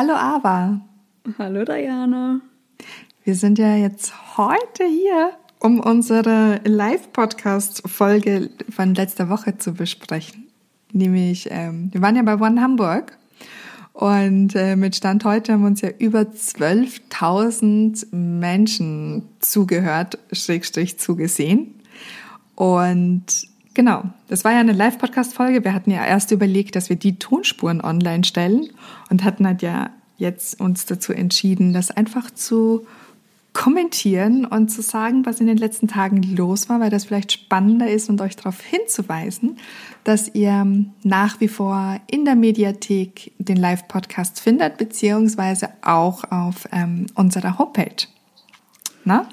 Hallo Ava. Hallo Diana. Wir sind ja jetzt heute hier, um unsere Live-Podcast-Folge von letzter Woche zu besprechen. Nämlich, ähm, wir waren ja bei One Hamburg und äh, mit Stand heute haben uns ja über 12.000 Menschen zugehört, Schrägstrich zugesehen. Und genau, das war ja eine Live-Podcast-Folge. Wir hatten ja erst überlegt, dass wir die Tonspuren online stellen und hatten halt ja jetzt uns dazu entschieden, das einfach zu kommentieren und zu sagen, was in den letzten Tagen los war, weil das vielleicht spannender ist und euch darauf hinzuweisen, dass ihr nach wie vor in der Mediathek den Live-Podcast findet, beziehungsweise auch auf ähm, unserer Homepage. Na?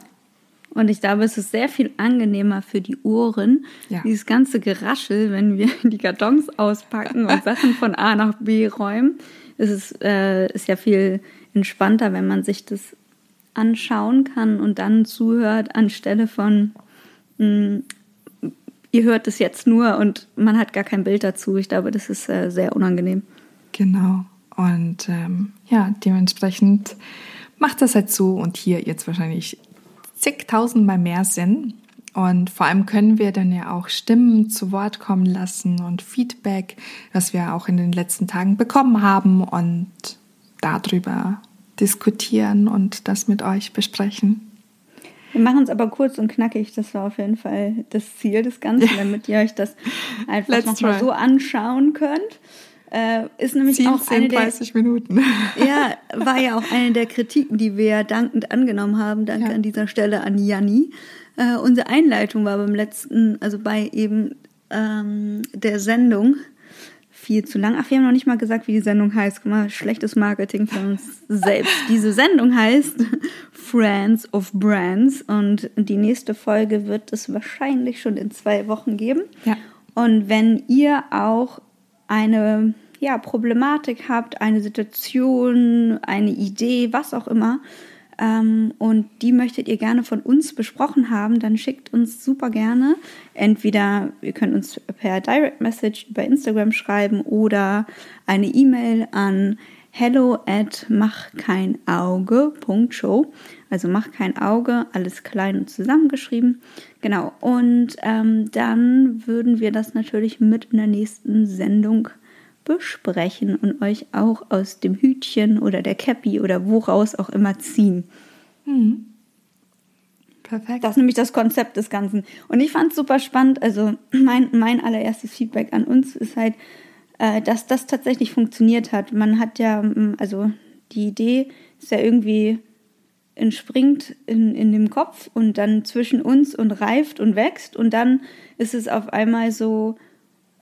Und ich glaube, es ist sehr viel angenehmer für die Ohren, ja. dieses ganze Geraschel, wenn wir die Kartons auspacken und Sachen von A nach B räumen. Es ist, äh, ist ja viel entspannter, wenn man sich das anschauen kann und dann zuhört, anstelle von, mh, hm, ihr hört es jetzt nur und man hat gar kein Bild dazu. Ich glaube, das ist äh, sehr unangenehm. Genau. Und ähm, ja, dementsprechend macht das halt so und hier jetzt wahrscheinlich zigtausendmal mehr Sinn. Und vor allem können wir dann ja auch Stimmen zu Wort kommen lassen und Feedback, was wir auch in den letzten Tagen bekommen haben und darüber diskutieren und das mit euch besprechen. Wir machen es aber kurz und knackig. Das war auf jeden Fall das Ziel des Ganzen, damit ihr euch das einfach nochmal so anschauen könnt. Äh, ist nämlich 10, auch eine 30 der, Minuten. Ja, war ja auch eine der Kritiken, die wir dankend angenommen haben. Danke ja. an dieser Stelle an Janni. Äh, unsere Einleitung war beim letzten, also bei eben ähm, der Sendung viel zu lang. Ach, wir haben noch nicht mal gesagt, wie die Sendung heißt. Guck mal, schlechtes Marketing von uns selbst. Diese Sendung heißt Friends of Brands und die nächste Folge wird es wahrscheinlich schon in zwei Wochen geben. Ja. Und wenn ihr auch eine ja, Problematik habt, eine Situation, eine Idee, was auch immer, ähm, und die möchtet ihr gerne von uns besprochen haben, dann schickt uns super gerne. Entweder ihr könnt uns per Direct Message über Instagram schreiben oder eine E-Mail an hello at machkeinauge.show. Also mach kein Auge, alles klein und zusammengeschrieben. Genau. Und ähm, dann würden wir das natürlich mit in der nächsten Sendung besprechen und euch auch aus dem Hütchen oder der Cappy oder woraus auch immer ziehen. Mhm. Perfekt. Das ist nämlich das Konzept des Ganzen. Und ich fand es super spannend. Also mein, mein allererstes Feedback an uns ist halt, äh, dass das tatsächlich funktioniert hat. Man hat ja, also die Idee ist ja irgendwie entspringt in, in dem Kopf und dann zwischen uns und reift und wächst und dann ist es auf einmal so,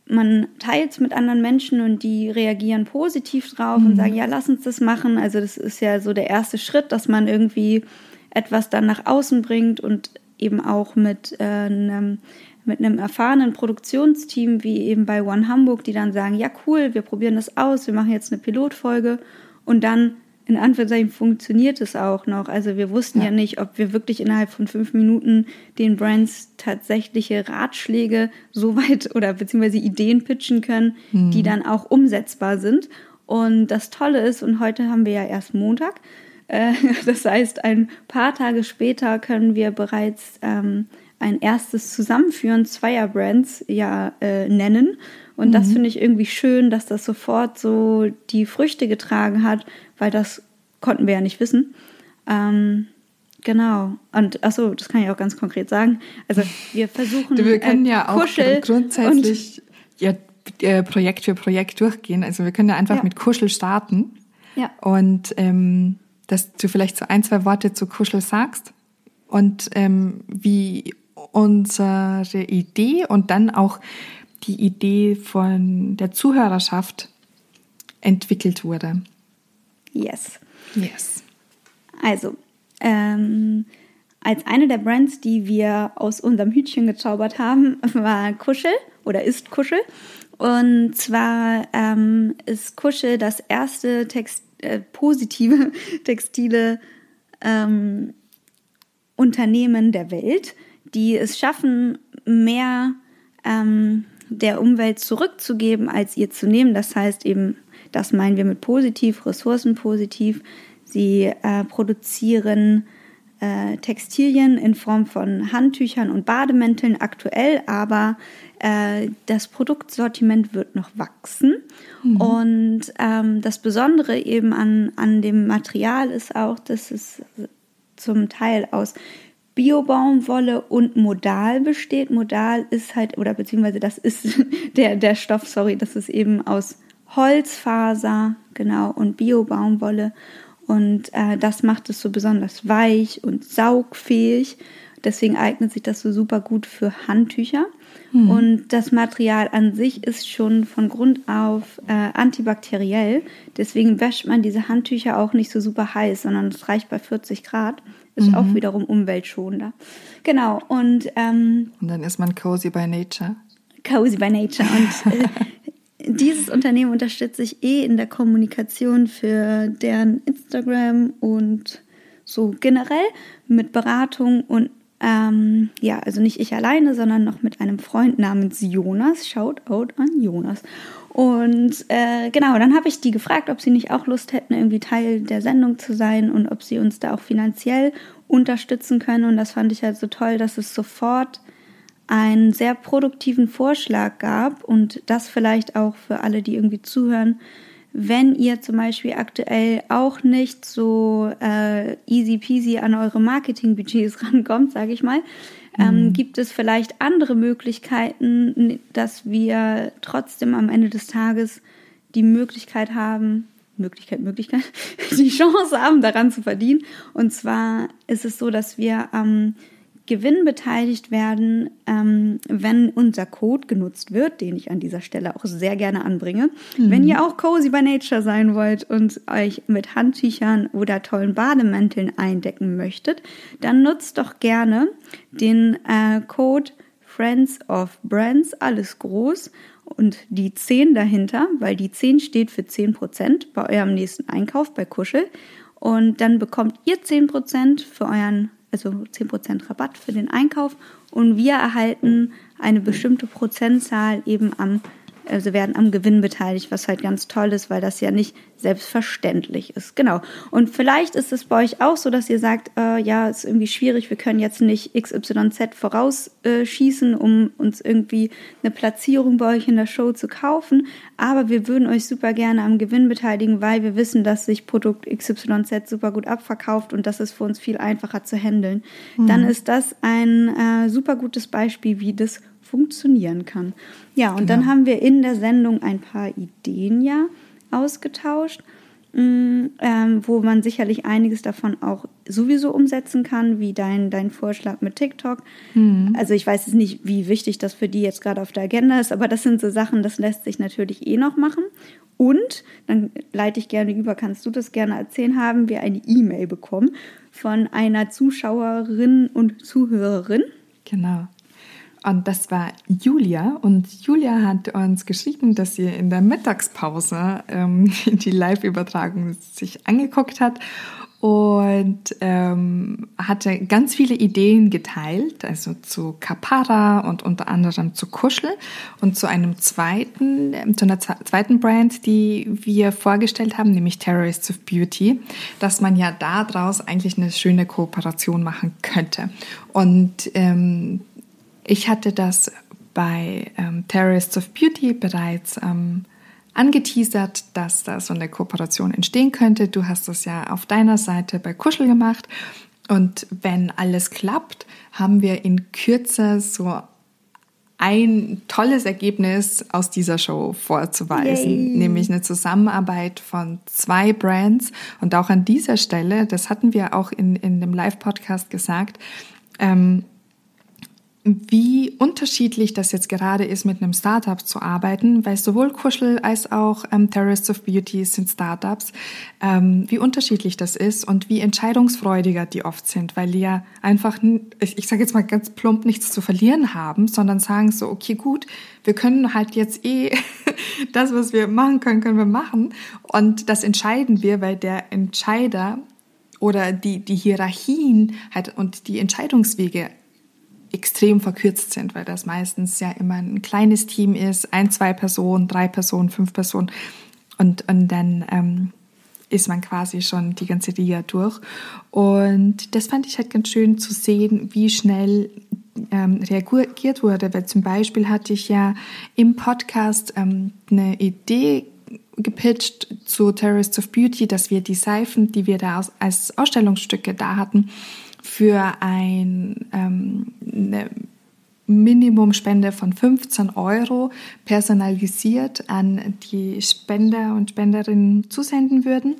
man teilt es mit anderen Menschen und die reagieren positiv drauf mhm. und sagen, ja, lass uns das machen. Also das ist ja so der erste Schritt, dass man irgendwie etwas dann nach außen bringt und eben auch mit, äh, einem, mit einem erfahrenen Produktionsteam wie eben bei One Hamburg, die dann sagen, ja cool, wir probieren das aus, wir machen jetzt eine Pilotfolge und dann in Anführungszeichen funktioniert es auch noch. Also wir wussten ja. ja. nicht, ob wir wirklich innerhalb von fünf Minuten den Brands tatsächliche Ratschläge so weit oder beziehungsweise Ideen pitchen können, mhm. die dann auch umsetzbar sind. Und das Tolle ist, und heute haben wir ja erst Montag, äh, das heißt, ein paar Tage später können wir bereits ähm, ein erstes Zusammenführen zweier Brands ja äh, nennen. Und mhm. das finde ich irgendwie schön, dass das sofort so die Früchte getragen hat, weil das konnten wir ja nicht wissen. Ähm, genau. Und achso, das kann ich auch ganz konkret sagen. Also wir versuchen. wir können äh, ja auch Kuschel grundsätzlich ja, äh, Projekt für Projekt durchgehen. Also wir können ja einfach ja. mit Kuschel starten. Ja. Und ähm, dass du vielleicht so ein, zwei Worte zu Kuschel sagst und ähm, wie unsere Idee und dann auch die Idee von der Zuhörerschaft entwickelt wurde. Yes. Yes. Also, ähm, als eine der Brands, die wir aus unserem Hütchen gezaubert haben, war Kuschel oder ist Kuschel. Und zwar ähm, ist Kuschel das erste Text, äh, positive textile ähm, Unternehmen der Welt, die es schaffen, mehr ähm, der Umwelt zurückzugeben, als ihr zu nehmen. Das heißt eben Das meinen wir mit positiv, ressourcenpositiv. Sie äh, produzieren äh, Textilien in Form von Handtüchern und Bademänteln aktuell, aber äh, das Produktsortiment wird noch wachsen. Mhm. Und ähm, das Besondere eben an, an dem Material ist auch, dass es zum Teil aus Biobaumwolle und Modal besteht. Modal ist halt, oder beziehungsweise das ist der, der Stoff, sorry, das ist eben aus Holzfaser, genau, und Biobaumwolle. Und äh, das macht es so besonders weich und saugfähig. Deswegen eignet sich das so super gut für Handtücher. Mhm. Und das Material an sich ist schon von Grund auf äh, antibakteriell. Deswegen wäscht man diese Handtücher auch nicht so super heiß, sondern es reicht bei 40 Grad. Ist mhm. auch wiederum umweltschonender. Genau. Und, ähm, und dann ist man cozy by nature. Cozy by nature. Und äh, dieses Unternehmen unterstütze ich eh in der Kommunikation für deren Instagram und so generell mit Beratung und ähm, ja, also nicht ich alleine, sondern noch mit einem Freund namens Jonas. Shoutout an Jonas. Und äh, genau, dann habe ich die gefragt, ob sie nicht auch Lust hätten, irgendwie Teil der Sendung zu sein und ob sie uns da auch finanziell unterstützen können. Und das fand ich halt so toll, dass es sofort einen sehr produktiven Vorschlag gab und das vielleicht auch für alle, die irgendwie zuhören, wenn ihr zum Beispiel aktuell auch nicht so äh, easy peasy an eure Marketingbudgets rankommt, sage ich mal, ähm, mhm. gibt es vielleicht andere Möglichkeiten, dass wir trotzdem am Ende des Tages die Möglichkeit haben, Möglichkeit, Möglichkeit, die Chance haben, daran zu verdienen. Und zwar ist es so, dass wir am ähm, Gewinn beteiligt werden, ähm, wenn unser Code genutzt wird, den ich an dieser Stelle auch sehr gerne anbringe. Mhm. Wenn ihr auch cozy by nature sein wollt und euch mit Handtüchern oder tollen Bademänteln eindecken möchtet, dann nutzt doch gerne den äh, Code Friends of Brands, alles groß und die 10 dahinter, weil die 10 steht für 10% bei eurem nächsten Einkauf bei Kuschel. Und dann bekommt ihr 10% für euren also 10% Rabatt für den Einkauf. Und wir erhalten eine bestimmte Prozentzahl eben am also werden am Gewinn beteiligt, was halt ganz toll ist, weil das ja nicht selbstverständlich ist. Genau. Und vielleicht ist es bei euch auch so, dass ihr sagt, äh, ja, ist irgendwie schwierig, wir können jetzt nicht XYZ vorausschießen, um uns irgendwie eine Platzierung bei euch in der Show zu kaufen, aber wir würden euch super gerne am Gewinn beteiligen, weil wir wissen, dass sich Produkt XYZ super gut abverkauft und das ist für uns viel einfacher zu handeln. Mhm. Dann ist das ein äh, super gutes Beispiel, wie das funktionieren kann. Ja, und genau. dann haben wir in der Sendung ein paar Ideen ja ausgetauscht, mm, ähm, wo man sicherlich einiges davon auch sowieso umsetzen kann, wie dein, dein Vorschlag mit TikTok. Mhm. Also ich weiß jetzt nicht, wie wichtig das für die jetzt gerade auf der Agenda ist, aber das sind so Sachen, das lässt sich natürlich eh noch machen. Und, dann leite ich gerne über, kannst du das gerne erzählen, haben wir eine E-Mail bekommen von einer Zuschauerin und Zuhörerin. Genau. Und das war Julia. Und Julia hat uns geschrieben, dass sie in der Mittagspause ähm, die Live-Übertragung sich angeguckt hat und ähm, hatte ganz viele Ideen geteilt, also zu Capara und unter anderem zu Kuschel und zu einem zweiten, äh, zu einer zweiten Brand, die wir vorgestellt haben, nämlich Terrorists of Beauty, dass man ja daraus eigentlich eine schöne Kooperation machen könnte. Und ähm, ich hatte das bei ähm, Terrorists of Beauty bereits ähm, angeteasert, dass da so eine Kooperation entstehen könnte. Du hast das ja auf deiner Seite bei Kuschel gemacht. Und wenn alles klappt, haben wir in Kürze so ein tolles Ergebnis aus dieser Show vorzuweisen, Yay. nämlich eine Zusammenarbeit von zwei Brands. Und auch an dieser Stelle, das hatten wir auch in, in dem Live-Podcast gesagt, ähm, wie unterschiedlich das jetzt gerade ist, mit einem Startup zu arbeiten, weil sowohl Kuschel als auch ähm, Terrorists of Beauty sind Startups, ähm, wie unterschiedlich das ist und wie entscheidungsfreudiger die oft sind, weil die ja einfach, ich, ich sage jetzt mal ganz plump, nichts zu verlieren haben, sondern sagen so, okay, gut, wir können halt jetzt eh das, was wir machen können, können wir machen. Und das entscheiden wir, weil der Entscheider oder die, die Hierarchien halt und die Entscheidungswege extrem verkürzt sind, weil das meistens ja immer ein kleines Team ist, ein, zwei Personen, drei Personen, fünf Personen. Und, und dann ähm, ist man quasi schon die ganze Liga durch. Und das fand ich halt ganz schön zu sehen, wie schnell ähm, reagiert wurde. Weil zum Beispiel hatte ich ja im Podcast ähm, eine Idee gepitcht zu Terrorists of Beauty, dass wir die Seifen, die wir da als Ausstellungsstücke da hatten, für ein, ähm, eine Minimumspende von 15 Euro personalisiert an die Spender und Spenderinnen zusenden würden.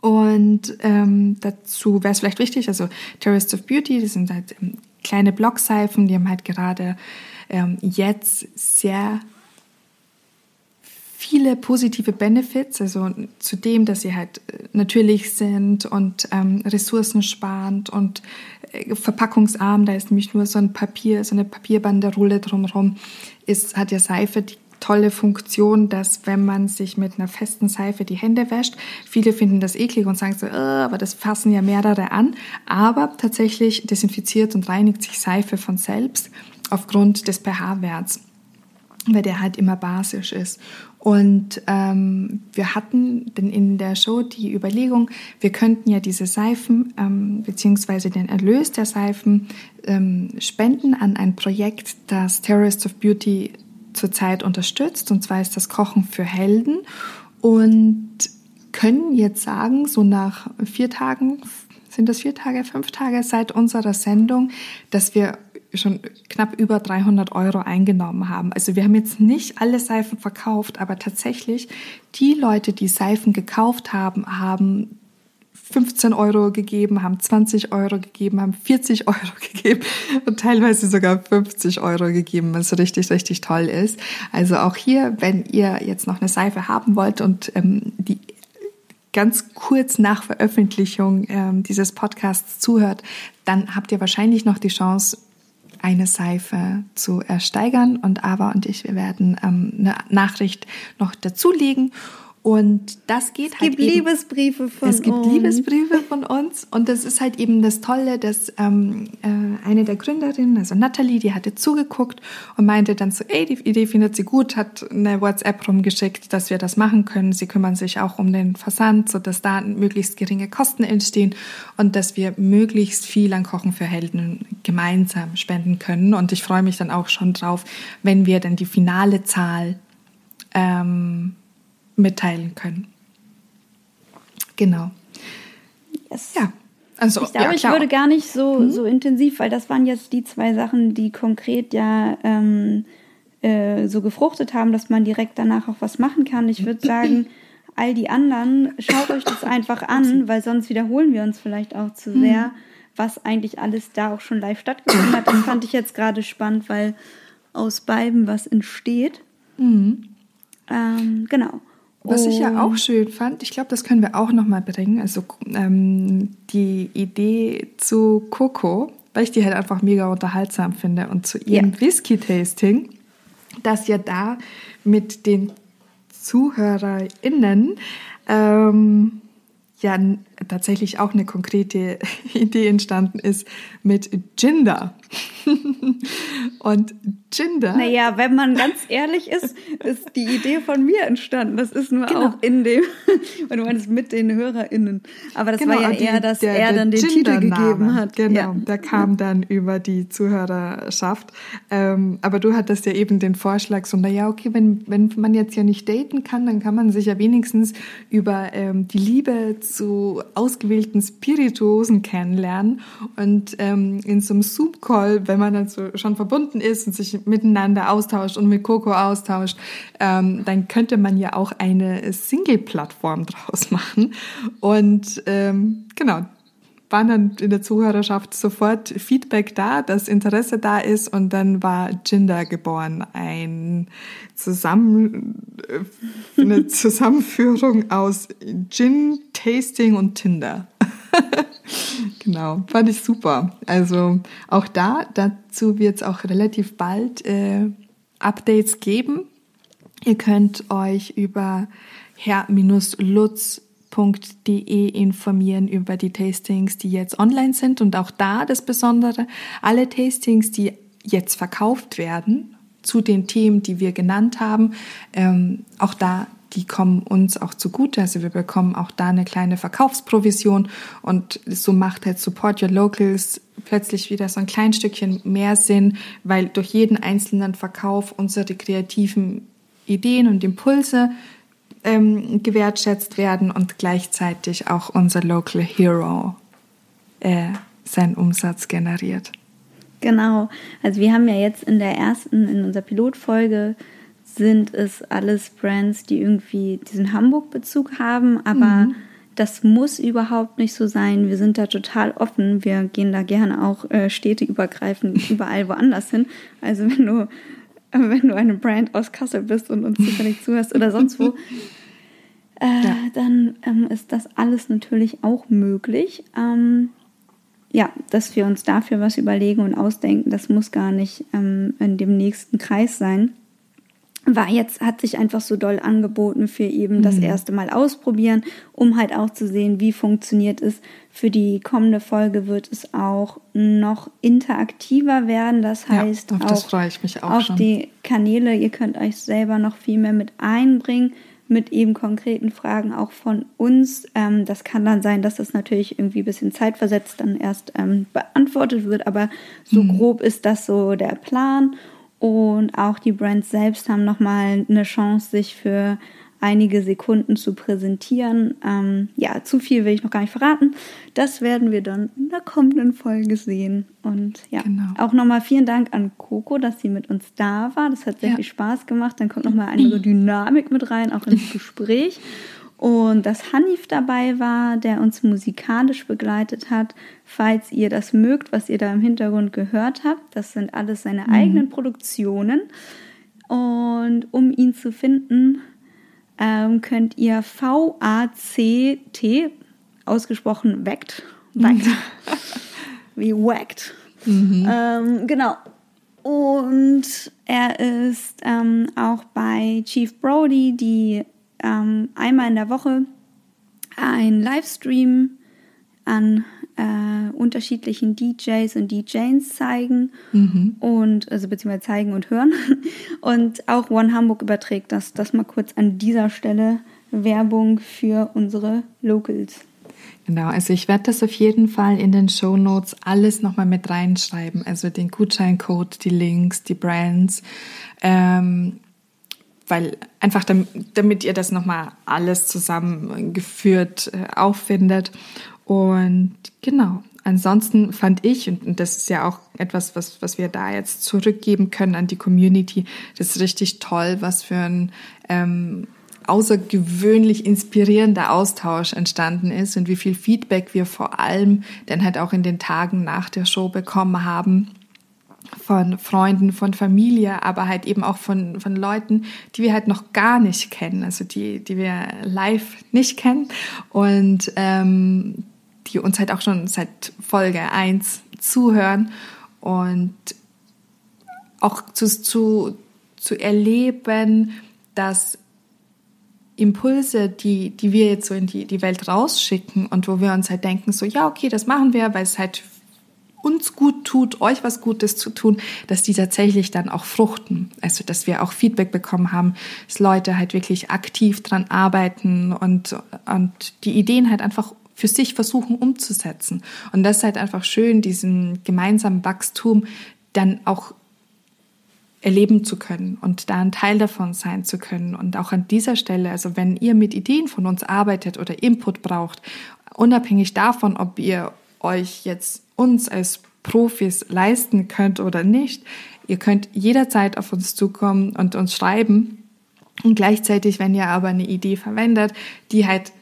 Und ähm, dazu wäre es vielleicht wichtig, also Terrorists of Beauty, das sind halt ähm, kleine Blockseifen, die haben halt gerade ähm, jetzt sehr viele positive Benefits, also zu dem, dass sie halt äh, natürlich sind und ähm, ressourcensparend und äh, verpackungsarm. Da ist nämlich nur so ein Papier, so eine Papierbanderole drumherum. Ist, hat ja Seife die tolle Funktion, dass wenn man sich mit einer festen Seife die Hände wäscht, viele finden das eklig und sagen so, äh, aber das fassen ja mehrere an. Aber tatsächlich desinfiziert und reinigt sich Seife von selbst aufgrund des pH-Werts weil der halt immer basisch ist. Und ähm, wir hatten denn in der Show die Überlegung, wir könnten ja diese Seifen ähm, beziehungsweise den Erlös der Seifen ähm, spenden an ein Projekt, das Terrorists of Beauty zurzeit unterstützt. Und zwar ist das Kochen für Helden. Und können jetzt sagen, so nach vier Tagen, sind das vier Tage, fünf Tage seit unserer Sendung, dass wir schon knapp über 300 Euro eingenommen haben. Also wir haben jetzt nicht alle Seifen verkauft, aber tatsächlich die Leute, die Seifen gekauft haben, haben 15 Euro gegeben, haben 20 Euro gegeben, haben 40 Euro gegeben und teilweise sogar 50 Euro gegeben, was richtig, richtig toll ist. Also auch hier, wenn ihr jetzt noch eine Seife haben wollt und ähm, die ganz kurz nach Veröffentlichung ähm, dieses Podcasts zuhört, dann habt ihr wahrscheinlich noch die Chance, eine Seife zu ersteigern. Und Ava und ich, wir werden ähm, eine Nachricht noch dazulegen. Und das geht es halt. Es gibt eben, Liebesbriefe von uns. Es gibt Liebesbriefe von uns. Und das ist halt eben das Tolle, dass ähm, äh, eine der Gründerinnen, also Natalie, die hatte zugeguckt und meinte dann so, ey, die Idee findet sie gut, hat eine WhatsApp rumgeschickt, dass wir das machen können. Sie kümmern sich auch um den Versand, sodass da möglichst geringe Kosten entstehen und dass wir möglichst viel an Kochen für Helden gemeinsam spenden können. Und ich freue mich dann auch schon drauf, wenn wir dann die finale Zahl ähm, mitteilen können. Genau. Yes. Ja. Also, ich glaube, ja, ich würde gar nicht so, hm? so intensiv, weil das waren jetzt die zwei Sachen, die konkret ja ähm, äh, so gefruchtet haben, dass man direkt danach auch was machen kann. Ich würde sagen, all die anderen, schaut euch das einfach an, weil sonst wiederholen wir uns vielleicht auch zu sehr, was eigentlich alles da auch schon live stattgefunden hat. Das fand ich jetzt gerade spannend, weil aus beiden was entsteht. Mhm. Ähm, genau. Was ich ja auch schön fand, ich glaube, das können wir auch nochmal bringen, also ähm, die Idee zu Coco, weil ich die halt einfach mega unterhaltsam finde und zu ihrem yeah. Whisky-Tasting, dass ja da mit den ZuhörerInnen ähm, ja tatsächlich auch eine konkrete Idee entstanden ist mit Ginder. und Ginder. Naja, wenn man ganz ehrlich ist, ist die Idee von mir entstanden. Das ist nur genau. auch in dem, und du meinst mit den HörerInnen. Aber das genau, war ja eher, dass der, er dann den Titel gegeben hat. Genau, ja. der kam dann über die Zuhörerschaft. Ähm, aber du hattest ja eben den Vorschlag so, naja, okay, wenn, wenn man jetzt ja nicht daten kann, dann kann man sich ja wenigstens über ähm, die Liebe zu ausgewählten Spirituosen kennenlernen und ähm, in so einem Soup-Call, wenn man dann so schon verbunden ist und sich miteinander austauscht und mit Coco austauscht, ähm, dann könnte man ja auch eine Single-Plattform draus machen. Und ähm, genau, waren dann in der Zuhörerschaft sofort Feedback da, dass Interesse da ist und dann war Jinder geboren, ein Zusammen, äh, eine Zusammenführung aus Gin, Tasting und Tinder. genau, fand ich super. Also auch da, dazu wird es auch relativ bald äh, Updates geben. Ihr könnt euch über herr-lutz.de informieren über die Tastings, die jetzt online sind. Und auch da das Besondere, alle Tastings, die jetzt verkauft werden, zu den Themen, die wir genannt haben. Ähm, auch da die kommen uns auch zugute. Also wir bekommen auch da eine kleine Verkaufsprovision und so macht halt Support Your Locals plötzlich wieder so ein klein Stückchen mehr Sinn, weil durch jeden einzelnen Verkauf unsere kreativen Ideen und Impulse ähm, gewertschätzt werden und gleichzeitig auch unser Local Hero äh, seinen Umsatz generiert. Genau. Also wir haben ja jetzt in der ersten, in unserer Pilotfolge sind es alles Brands, die irgendwie diesen Hamburg-Bezug haben, aber mhm. das muss überhaupt nicht so sein. Wir sind da total offen. Wir gehen da gerne auch äh, städteübergreifend überall woanders hin. Also wenn du, wenn du eine Brand aus Kassel bist und uns zufällig zuhörst oder sonst wo, äh, ja. dann ähm, ist das alles natürlich auch möglich. Ähm, ja, dass wir uns dafür was überlegen und ausdenken, das muss gar nicht ähm, in dem nächsten Kreis sein war jetzt, hat sich einfach so doll angeboten für eben das mhm. erste Mal ausprobieren, um halt auch zu sehen, wie funktioniert es. Für die kommende Folge wird es auch noch interaktiver werden. Das heißt, ja, auf das freue ich mich auch auf schon. die Kanäle, ihr könnt euch selber noch viel mehr mit einbringen, mit eben konkreten Fragen auch von uns. Ähm, das kann dann sein, dass das natürlich irgendwie ein bisschen zeitversetzt dann erst ähm, beantwortet wird, aber so mhm. grob ist das so der Plan. Und auch die Brands selbst haben nochmal eine Chance, sich für einige Sekunden zu präsentieren. Ähm, ja, zu viel will ich noch gar nicht verraten. Das werden wir dann in der kommenden Folge sehen. Und ja, genau. auch nochmal vielen Dank an Coco, dass sie mit uns da war. Das hat sehr ja. viel Spaß gemacht. Dann kommt nochmal eine Dynamik mit rein, auch ins Gespräch. Und dass Hanif dabei war, der uns musikalisch begleitet hat. Falls ihr das mögt, was ihr da im Hintergrund gehört habt, das sind alles seine mhm. eigenen Produktionen. Und um ihn zu finden, ähm, könnt ihr V-A-C-T, ausgesprochen wackt, wackt, wie wackt. Mhm. Ähm, genau. Und er ist ähm, auch bei Chief Brody, die ähm, einmal in der Woche ein Livestream an äh, unterschiedlichen DJs und DJs zeigen mhm. und also beziehungsweise zeigen und hören. Und auch One Hamburg überträgt das. Das mal kurz an dieser Stelle Werbung für unsere Locals. Genau, also ich werde das auf jeden Fall in den Show Notes alles nochmal mit reinschreiben. Also den Gutscheincode, die Links, die Brands. Ähm, weil einfach damit, damit ihr das nochmal alles zusammengeführt äh, auffindet. Und genau, ansonsten fand ich, und das ist ja auch etwas, was, was wir da jetzt zurückgeben können an die Community, das ist richtig toll, was für ein ähm, außergewöhnlich inspirierender Austausch entstanden ist und wie viel Feedback wir vor allem dann halt auch in den Tagen nach der Show bekommen haben von Freunden, von Familie, aber halt eben auch von, von Leuten, die wir halt noch gar nicht kennen, also die, die wir live nicht kennen und ähm, die uns halt auch schon seit Folge 1 zuhören und auch zu, zu, zu erleben, dass Impulse, die, die wir jetzt so in die, die Welt rausschicken und wo wir uns halt denken, so, ja, okay, das machen wir, weil es halt uns gut tut, euch was Gutes zu tun, dass die tatsächlich dann auch fruchten. Also, dass wir auch Feedback bekommen haben, dass Leute halt wirklich aktiv dran arbeiten und, und die Ideen halt einfach für sich versuchen umzusetzen. Und das ist halt einfach schön, diesen gemeinsamen Wachstum dann auch erleben zu können und da ein Teil davon sein zu können. Und auch an dieser Stelle, also wenn ihr mit Ideen von uns arbeitet oder Input braucht, unabhängig davon, ob ihr euch jetzt uns als Profis leisten könnt oder nicht. Ihr könnt jederzeit auf uns zukommen und uns schreiben. Und gleichzeitig, wenn ihr aber eine Idee verwendet, die halt,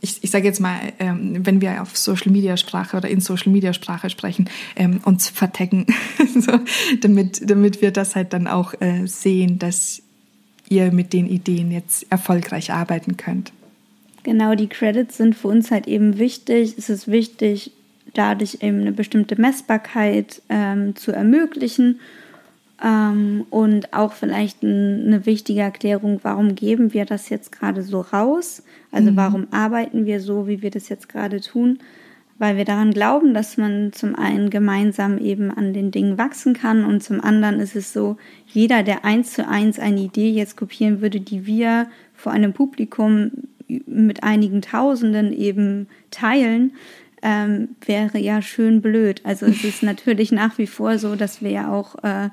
ich, ich sage jetzt mal, ähm, wenn wir auf Social Media Sprache oder in Social Media Sprache sprechen, ähm, uns vertecken, so, damit, damit wir das halt dann auch äh, sehen, dass ihr mit den Ideen jetzt erfolgreich arbeiten könnt. Genau, die Credits sind für uns halt eben wichtig. Es ist wichtig, dadurch eben eine bestimmte Messbarkeit ähm, zu ermöglichen ähm, und auch vielleicht ein, eine wichtige Erklärung, warum geben wir das jetzt gerade so raus? Also mhm. warum arbeiten wir so, wie wir das jetzt gerade tun? Weil wir daran glauben, dass man zum einen gemeinsam eben an den Dingen wachsen kann und zum anderen ist es so, jeder, der eins zu eins eine Idee jetzt kopieren würde, die wir vor einem Publikum mit einigen Tausenden eben teilen, ähm, wäre ja schön blöd. Also es ist natürlich nach wie vor so, dass wir ja auch äh,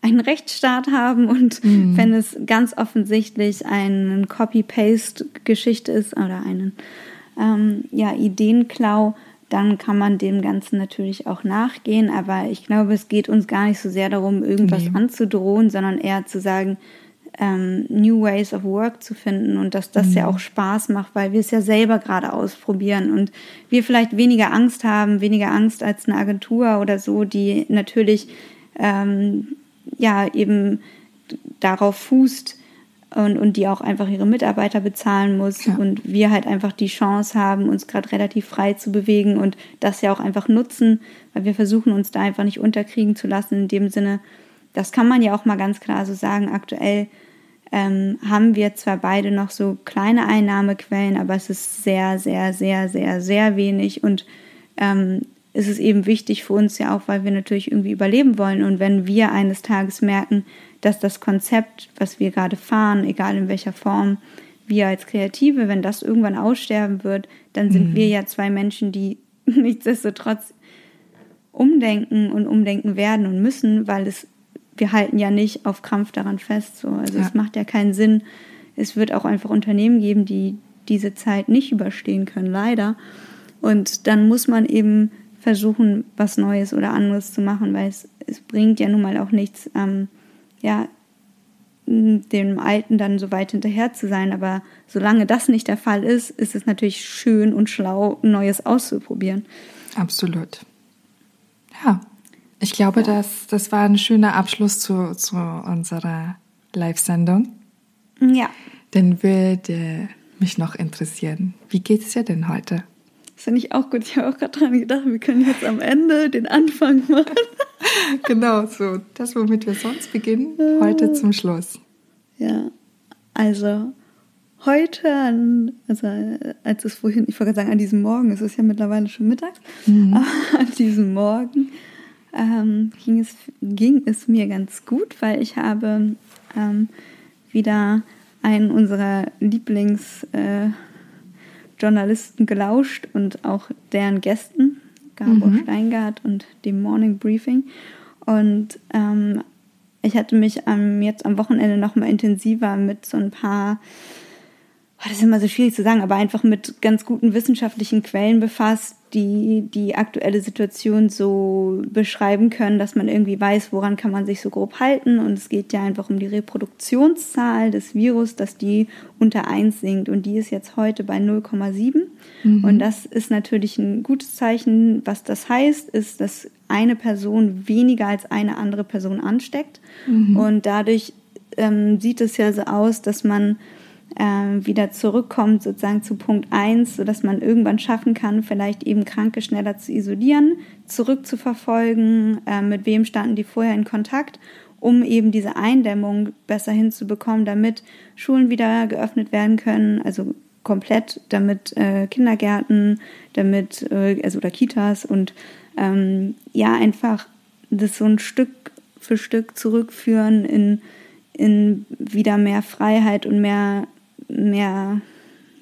einen Rechtsstaat haben und mhm. wenn es ganz offensichtlich eine Copy-Paste-Geschichte ist oder einen ähm, ja, Ideenklau, dann kann man dem Ganzen natürlich auch nachgehen. Aber ich glaube, es geht uns gar nicht so sehr darum, irgendwas nee. anzudrohen, sondern eher zu sagen, ähm, New Ways of Work zu finden und dass das mhm. ja auch Spaß macht, weil wir es ja selber gerade ausprobieren und wir vielleicht weniger Angst haben, weniger Angst als eine Agentur oder so, die natürlich ähm, ja eben darauf fußt und, und die auch einfach ihre Mitarbeiter bezahlen muss ja. und wir halt einfach die Chance haben, uns gerade relativ frei zu bewegen und das ja auch einfach nutzen, weil wir versuchen uns da einfach nicht unterkriegen zu lassen in dem Sinne, das kann man ja auch mal ganz klar so sagen, aktuell ähm, haben wir zwar beide noch so kleine Einnahmequellen, aber es ist sehr, sehr, sehr, sehr, sehr wenig und ähm, es ist eben wichtig für uns ja auch, weil wir natürlich irgendwie überleben wollen und wenn wir eines Tages merken, dass das Konzept, was wir gerade fahren, egal in welcher Form, wir als Kreative, wenn das irgendwann aussterben wird, dann sind mhm. wir ja zwei Menschen, die nichtsdestotrotz umdenken und umdenken werden und müssen, weil es wir halten ja nicht auf Krampf daran fest. So. Also ja. es macht ja keinen Sinn. Es wird auch einfach Unternehmen geben, die diese Zeit nicht überstehen können, leider. Und dann muss man eben versuchen, was Neues oder anderes zu machen, weil es, es bringt ja nun mal auch nichts, ähm, ja, dem Alten dann so weit hinterher zu sein. Aber solange das nicht der Fall ist, ist es natürlich schön und schlau, Neues auszuprobieren. Absolut. Ja, ich glaube, ja. das, das war ein schöner Abschluss zu, zu unserer Live-Sendung. Ja. Dann würde mich noch interessieren, wie geht es dir denn heute? Das finde ich auch gut. Ich habe auch gerade dran gedacht, wir können jetzt am Ende den Anfang machen. genau, so das, womit wir sonst beginnen, heute zum Schluss. Ja, also heute, also als es vorhin, ich wollte sagen, an diesem Morgen, es ist ja mittlerweile schon mittags, mhm. aber an diesem Morgen ähm, ging, es, ging es mir ganz gut, weil ich habe ähm, wieder einen unserer Lieblingsjournalisten äh, gelauscht und auch deren Gästen, Gabor mhm. Steingart und dem Morning Briefing. Und ähm, ich hatte mich ähm, jetzt am Wochenende noch mal intensiver mit so ein paar das ist immer so schwierig zu sagen, aber einfach mit ganz guten wissenschaftlichen Quellen befasst, die die aktuelle Situation so beschreiben können, dass man irgendwie weiß, woran kann man sich so grob halten. Und es geht ja einfach um die Reproduktionszahl des Virus, dass die unter 1 sinkt. Und die ist jetzt heute bei 0,7. Mhm. Und das ist natürlich ein gutes Zeichen. Was das heißt, ist, dass eine Person weniger als eine andere Person ansteckt. Mhm. Und dadurch ähm, sieht es ja so aus, dass man äh, wieder zurückkommt sozusagen zu Punkt 1, sodass man irgendwann schaffen kann, vielleicht eben Kranke schneller zu isolieren, zurückzuverfolgen, äh, mit wem standen die vorher in Kontakt, um eben diese Eindämmung besser hinzubekommen, damit Schulen wieder geöffnet werden können, also komplett, damit äh, Kindergärten, damit, äh, also oder Kitas und ähm, ja, einfach das so ein Stück für Stück zurückführen in, in wieder mehr Freiheit und mehr mehr,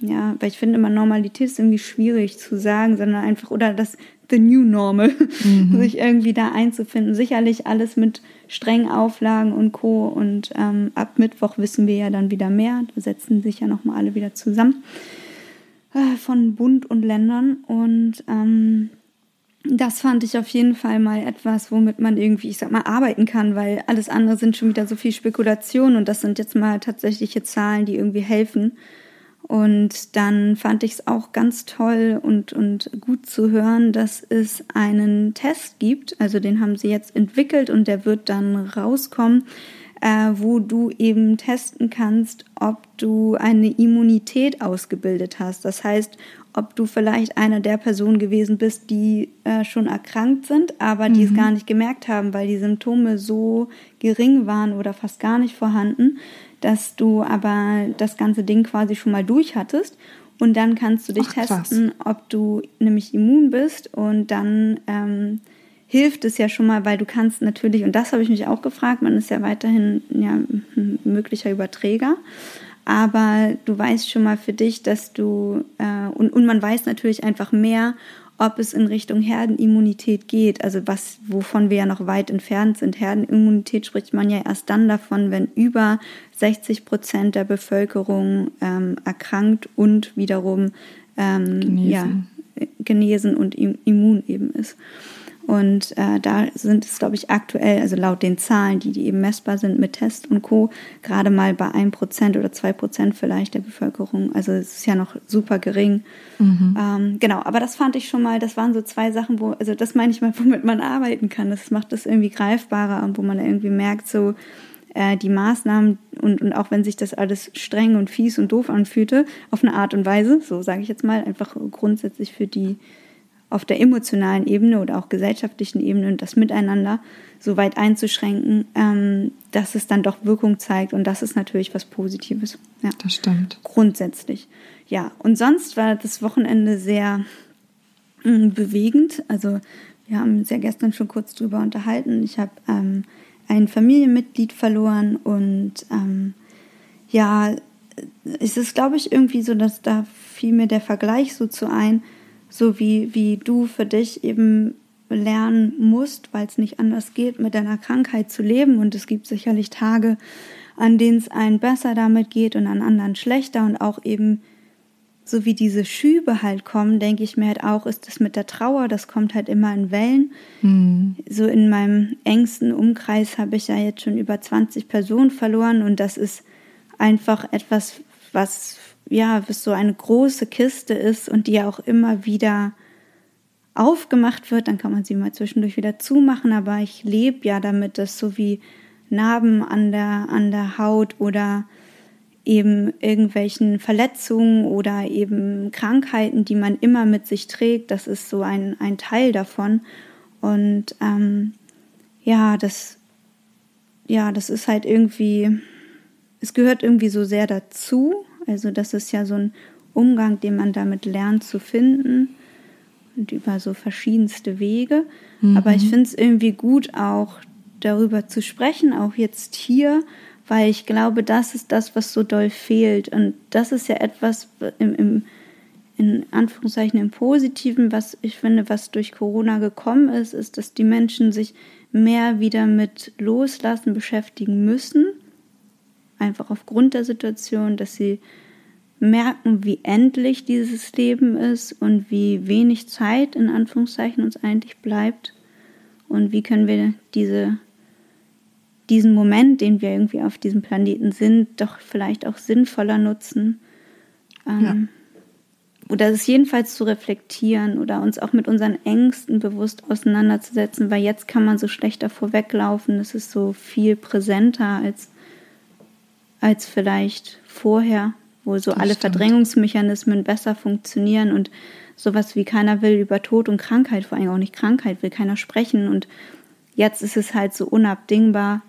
ja, weil ich finde immer Normalität ist irgendwie schwierig zu sagen, sondern einfach, oder das The New Normal, mhm. sich irgendwie da einzufinden. Sicherlich alles mit strengen Auflagen und Co. Und ähm, ab Mittwoch wissen wir ja dann wieder mehr. Da setzen sich ja nochmal alle wieder zusammen äh, von Bund und Ländern. Und ähm, das fand ich auf jeden Fall mal etwas, womit man irgendwie, ich sag mal, arbeiten kann, weil alles andere sind schon wieder so viel Spekulation und das sind jetzt mal tatsächliche Zahlen, die irgendwie helfen. Und dann fand ich es auch ganz toll und, und gut zu hören, dass es einen Test gibt. Also den haben sie jetzt entwickelt und der wird dann rauskommen, äh, wo du eben testen kannst, ob du eine Immunität ausgebildet hast. Das heißt, ob du vielleicht einer der Personen gewesen bist, die äh, schon erkrankt sind, aber die mhm. es gar nicht gemerkt haben, weil die Symptome so gering waren oder fast gar nicht vorhanden, dass du aber das ganze Ding quasi schon mal durch hattest. Und dann kannst du dich Ach, testen, ob du nämlich immun bist. Und dann ähm, hilft es ja schon mal, weil du kannst natürlich, und das habe ich mich auch gefragt, man ist ja weiterhin ja, möglicher Überträger. Aber du weißt schon mal für dich, dass du, äh, und, und man weiß natürlich einfach mehr, ob es in Richtung Herdenimmunität geht, also was, wovon wir ja noch weit entfernt sind. Herdenimmunität spricht man ja erst dann davon, wenn über 60 Prozent der Bevölkerung ähm, erkrankt und wiederum ähm, genesen. Ja, genesen und immun eben ist. Und äh, da sind es, glaube ich, aktuell, also laut den Zahlen, die, die eben messbar sind mit Test und Co., gerade mal bei 1% oder 2% vielleicht der Bevölkerung. Also es ist ja noch super gering. Mhm. Ähm, genau, aber das fand ich schon mal, das waren so zwei Sachen, wo, also das meine ich mal, womit man arbeiten kann. Das macht das irgendwie greifbarer und wo man irgendwie merkt, so äh, die Maßnahmen und, und auch wenn sich das alles streng und fies und doof anfühlte, auf eine Art und Weise, so sage ich jetzt mal, einfach grundsätzlich für die auf der emotionalen Ebene oder auch gesellschaftlichen Ebene und das Miteinander so weit einzuschränken, ähm, dass es dann doch Wirkung zeigt und das ist natürlich was Positives. Ja. Das stimmt. Grundsätzlich. Ja, und sonst war das Wochenende sehr mh, mm, bewegend. Also wir haben uns ja gestern schon kurz drüber unterhalten. Ich habe ähm, ein Familienmitglied verloren und ähm, ja, es ist, glaube ich, irgendwie so, dass da fiel mir der Vergleich so zu ein, so wie, wie du für dich eben lernen musst, weil es nicht anders geht, mit deiner Krankheit zu leben. Und es gibt sicherlich Tage, an denen es einem besser damit geht und an anderen schlechter. Und auch eben, so wie diese Schübe halt kommen, denke ich mir halt auch, ist das mit der Trauer, das kommt halt immer in Wellen. Mhm. So in meinem engsten Umkreis habe ich ja jetzt schon über 20 Personen verloren und das ist einfach etwas, was ja, was so eine große Kiste ist und die ja auch immer wieder aufgemacht wird, dann kann man sie mal zwischendurch wieder zumachen, aber ich lebe ja damit, dass so wie Narben an der, an der Haut oder eben irgendwelchen Verletzungen oder eben Krankheiten, die man immer mit sich trägt, das ist so ein, ein Teil davon. Und ähm, ja, das, ja, das ist halt irgendwie, es gehört irgendwie so sehr dazu, also das ist ja so ein Umgang, den man damit lernt zu finden und über so verschiedenste Wege. Mhm. Aber ich finde es irgendwie gut, auch darüber zu sprechen, auch jetzt hier, weil ich glaube, das ist das, was so doll fehlt. Und das ist ja etwas im, im in Anführungszeichen im Positiven, was ich finde, was durch Corona gekommen ist, ist, dass die Menschen sich mehr wieder mit Loslassen beschäftigen müssen einfach aufgrund der Situation, dass sie merken, wie endlich dieses Leben ist und wie wenig Zeit in Anführungszeichen uns eigentlich bleibt und wie können wir diese, diesen Moment, den wir irgendwie auf diesem Planeten sind, doch vielleicht auch sinnvoller nutzen. Ähm, ja. Oder es jedenfalls zu reflektieren oder uns auch mit unseren Ängsten bewusst auseinanderzusetzen, weil jetzt kann man so schlecht davor weglaufen. Es ist so viel präsenter als als vielleicht vorher, wo so das alle stimmt. Verdrängungsmechanismen besser funktionieren und sowas wie keiner will über Tod und Krankheit, vor allem auch nicht Krankheit, will keiner sprechen. Und jetzt ist es halt so unabdingbar,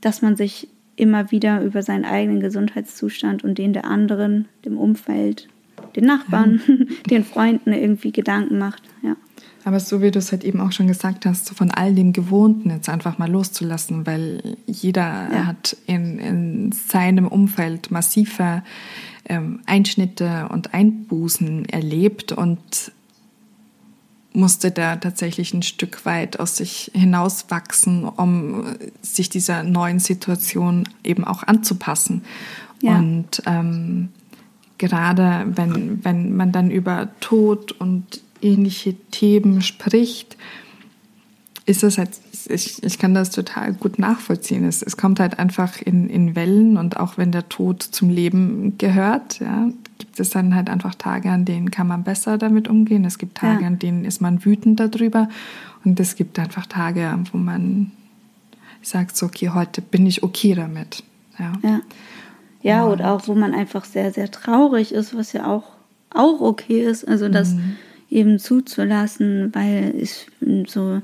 dass man sich immer wieder über seinen eigenen Gesundheitszustand und den der anderen, dem Umfeld, den Nachbarn, ja. den Freunden irgendwie Gedanken macht. Ja. Aber so wie du es halt eben auch schon gesagt hast, von all dem Gewohnten jetzt einfach mal loszulassen, weil jeder ja. hat in, in seinem Umfeld massive ähm, Einschnitte und Einbußen erlebt und musste da tatsächlich ein Stück weit aus sich hinauswachsen, um sich dieser neuen Situation eben auch anzupassen. Ja. Und ähm, gerade wenn, wenn man dann über Tod und ähnliche Themen spricht, ist es halt, ich, ich kann das total gut nachvollziehen. Es, es kommt halt einfach in, in Wellen und auch wenn der Tod zum Leben gehört, ja, gibt es dann halt einfach Tage, an denen kann man besser damit umgehen. Es gibt Tage, ja. an denen ist man wütend darüber und es gibt einfach Tage, wo man sagt so, okay, heute bin ich okay damit. Ja, ja. ja oder auch wo man einfach sehr, sehr traurig ist, was ja auch, auch okay ist. Also das. Mhm eben zuzulassen, weil ich so,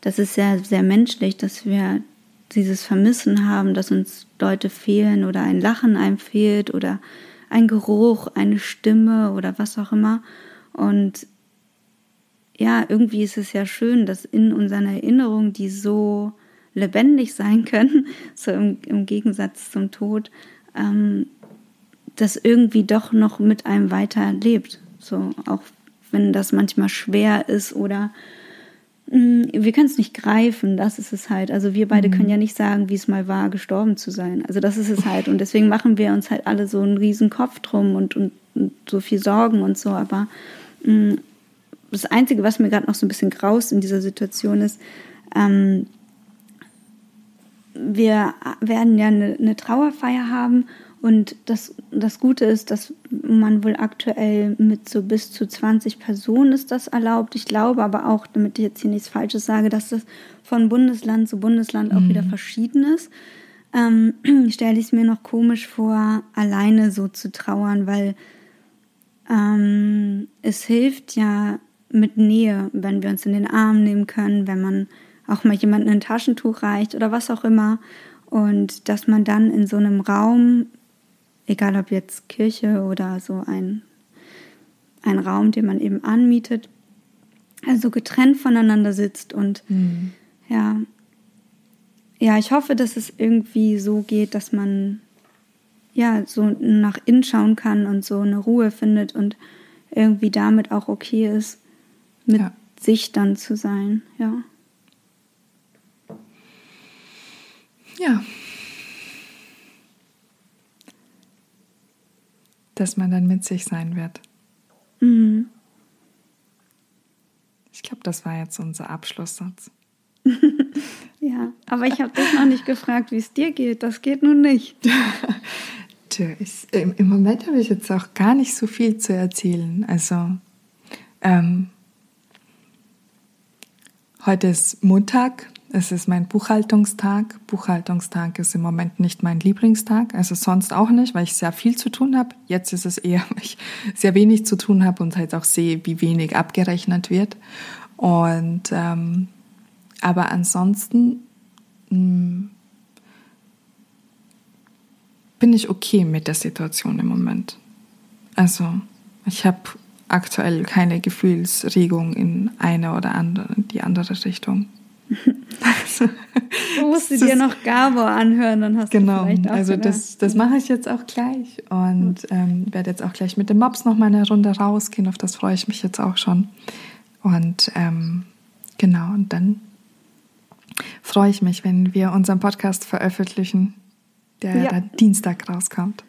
das ist sehr, sehr menschlich, dass wir dieses Vermissen haben, dass uns Leute fehlen oder ein Lachen einem fehlt oder ein Geruch, eine Stimme oder was auch immer. Und ja, irgendwie ist es ja schön, dass in unseren Erinnerungen, die so lebendig sein können, so im, im Gegensatz zum Tod, ähm, das irgendwie doch noch mit einem weiterlebt. So, auch wenn das manchmal schwer ist oder mh, wir können es nicht greifen, das ist es halt. Also wir beide mhm. können ja nicht sagen, wie es mal war, gestorben zu sein. Also das ist es halt. Und deswegen machen wir uns halt alle so einen riesen Kopf drum und, und, und so viel Sorgen und so. Aber mh, das Einzige, was mir gerade noch so ein bisschen graust in dieser Situation ist, ähm, wir werden ja eine, eine Trauerfeier haben und das, das Gute ist, dass man wohl aktuell mit so bis zu 20 Personen ist das erlaubt. Ich glaube aber auch, damit ich jetzt hier nichts Falsches sage, dass das von Bundesland zu Bundesland auch mhm. wieder verschieden ist. Ähm, stelle ich es mir noch komisch vor, alleine so zu trauern, weil ähm, es hilft ja mit Nähe, wenn wir uns in den Arm nehmen können, wenn man auch mal jemandem ein Taschentuch reicht oder was auch immer. Und dass man dann in so einem Raum egal ob jetzt Kirche oder so ein, ein Raum, den man eben anmietet, also getrennt voneinander sitzt und mhm. ja, ja, ich hoffe, dass es irgendwie so geht, dass man ja so nach innen schauen kann und so eine Ruhe findet und irgendwie damit auch okay ist, mit ja. sich dann zu sein, ja. Ja, dass man dann mit sich sein wird. Mhm. Ich glaube, das war jetzt unser Abschlusssatz. ja, aber ich habe dich noch nicht gefragt, wie es dir geht. Das geht nun nicht. Ich, im, im, Moment habe ich jetzt auch gar nicht so viel zu erzählen. Also, ähm, heute ist Montag, es ist mein Buchhaltungstag. Buchhaltungstag ist im Moment nicht mein Lieblingstag, also sonst auch nicht, weil ich sehr viel zu tun habe. Jetzt ist es eher, weil ich sehr wenig zu tun habe und halt auch sehe, wie wenig abgerechnet wird. Und ähm, aber ansonsten mh, hm, bin ich okay mit der Situation im Moment. Also ich habe aktuell keine Gefühlsregung in eine oder andere, die andere Richtung. Also, du musst dir noch Gabor anhören, dann hast genau, du vielleicht auch Also das, das mache ich jetzt auch gleich und ähm, werde jetzt auch gleich mit dem Mops noch mal eine Runde rausgehen. Auf das freue ich mich jetzt auch schon. Und ähm, genau, und dann freue ich mich, wenn wir unseren Podcast veröffentlichen, der ja. dann Dienstag rauskommt.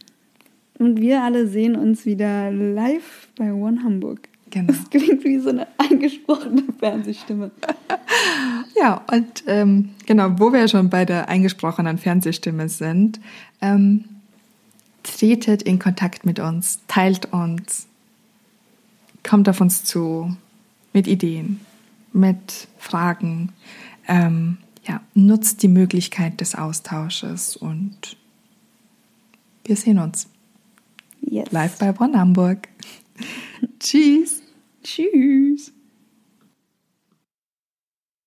Und wir alle sehen uns wieder live bei One Hamburg. Genau. Das klingt wie so eine eingesprochene Fernsehstimme. ja, und ähm, genau, wo wir schon bei der eingesprochenen Fernsehstimme sind, ähm, tretet in Kontakt mit uns, teilt uns, kommt auf uns zu mit Ideen, mit Fragen. Ähm, ja, nutzt die Möglichkeit des Austausches und wir sehen uns. Yes. Live bei Bonn Hamburg. Tschüss. Tschüss.